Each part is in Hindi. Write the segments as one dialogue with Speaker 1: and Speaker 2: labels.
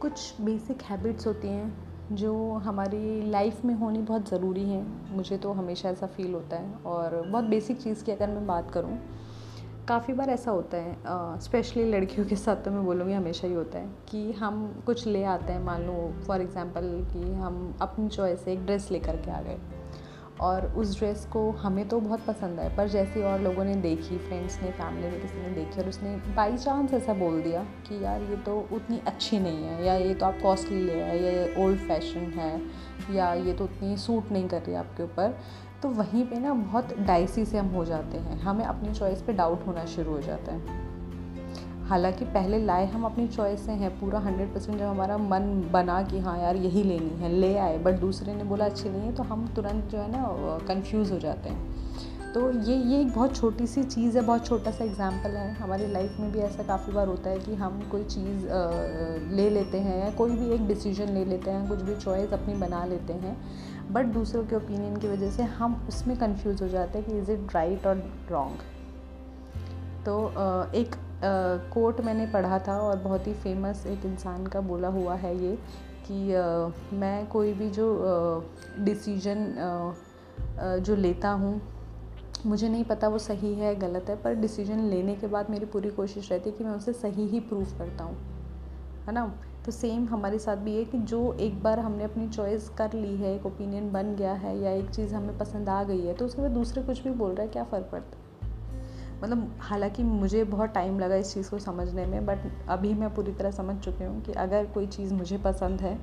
Speaker 1: कुछ बेसिक हैबिट्स होती हैं जो हमारी लाइफ में होनी बहुत ज़रूरी हैं। मुझे तो हमेशा ऐसा फील होता है और बहुत बेसिक चीज़ की अगर मैं बात करूँ, काफ़ी बार ऐसा होता है स्पेशली लड़कियों के साथ तो मैं बोलूँगी हमेशा ही होता है कि हम कुछ ले आते हैं, मान लो फॉर एग्ज़ाम्पल कि हम अपनी चॉइस से एक ड्रेस लेकर के आ गए। और उस ड्रेस को हमें तो बहुत पसंद है, पर जैसे और लोगों ने देखी फ्रेंड्स ने फैमिली में किसी ने देखी और उसने बाई चांस ऐसा बोल दिया कि यार ये तो उतनी अच्छी नहीं है या ये तो आप कॉस्टली ले आए, या ये ओल्ड फ़ैशन है, या ये तो उतनी सूट नहीं कर रही आपके ऊपर। तो वहीं पे ना बहुत डाइसी से हम हो जाते हैं। हमें अपनी चॉइस पे डाउट होना शुरू हो जाता है। हालाँकि पहले लाए हम अपनी चॉइस से हैं, पूरा हंड्रेड परसेंट जब हमारा मन बना कि हाँ यार यही लेनी है, ले आए बट दूसरे ने बोला अच्छी नहीं है तो हम तुरंत जो है ना कंफ्यूज हो जाते हैं। तो ये ये एक बहुत छोटी सी चीज़ है, बहुत छोटा सा एग्ज़ाम्पल है। हमारी लाइफ में भी ऐसा काफ़ी बार होता है कि हम कोई चीज़ ले लेते हैं या कोई भी एक डिसीज़न ले लेते हैं, कुछ भी चॉइस अपनी बना लेते हैं बट दूसरों के ओपिनियन की वजह से हम उसमें कंफ्यूज हो जाते हैं कि इज़ इट राइट और रॉन्ग तो एक कोट मैंने पढ़ा था और बहुत ही फ़ेमस एक इंसान का बोला हुआ है ये कि मैं कोई भी जो डिसीज़न जो लेता हूँ, मुझे नहीं पता वो सही है, गलत है, पर डिसीज़न लेने के बाद मेरी पूरी कोशिश रहती है कि मैं उसे सही ही प्रूव करता हूँ। है ना? तो सेम हमारे साथ भी है कि जो एक बार हमने अपनी चॉइस कर ली है, एक ओपिनियन बन गया है या एक चीज़ हमें पसंद आ गई है तो उसके बाद दूसरे कुछ भी बोल रहा है, क्या फ़र्क पड़ता? है मतलब हालाँकि मुझे बहुत टाइम लगा इस चीज़ को समझने में बट अभी मैं पूरी तरह समझ चुकी हूँ कि अगर कोई चीज़ मुझे पसंद है,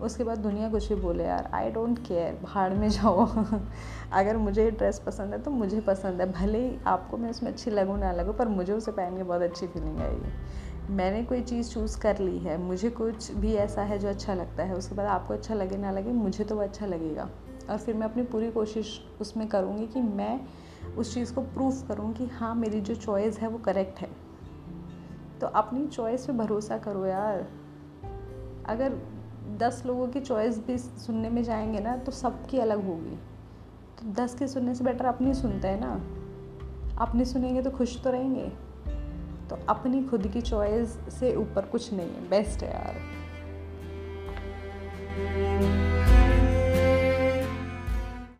Speaker 1: उसके बाद दुनिया कुछ भी बोले, यार आई डोंट केयर भाड़ में जाओ। अगर मुझे ड्रेस पसंद है तो मुझे पसंद है, भले ही आपको मैं उसमें अच्छी लगूँ, ना लगूँ, पर मुझे उसे पहन के बहुत अच्छी फीलिंग आएगी मैंने कोई चीज़ चूज़ कर ली है, मुझे कुछ भी ऐसा है जो अच्छा लगता है, उसके बाद आपको अच्छा लगे, ना लगे, मुझे तो वो अच्छा लगेगा। और फिर मैं अपनी पूरी कोशिश उसमें करूँगी कि मैं उस चीज़ को प्रूफ करूँ कि हाँ मेरी जो चॉइस है वो करेक्ट है। तो अपनी चॉइस पे भरोसा करो यार। अगर दस लोगों की चॉइस भी सुनने में जाएँगे ना तो सबकी अलग होगी। तो दस के सुनने से बेटर अपनी सुनते हैं ना। अपनी सुनेंगे तो खुश तो रहेंगे। तो अपनी खुद की चॉइस से ऊपर कुछ नहीं है। बेस्ट है यार।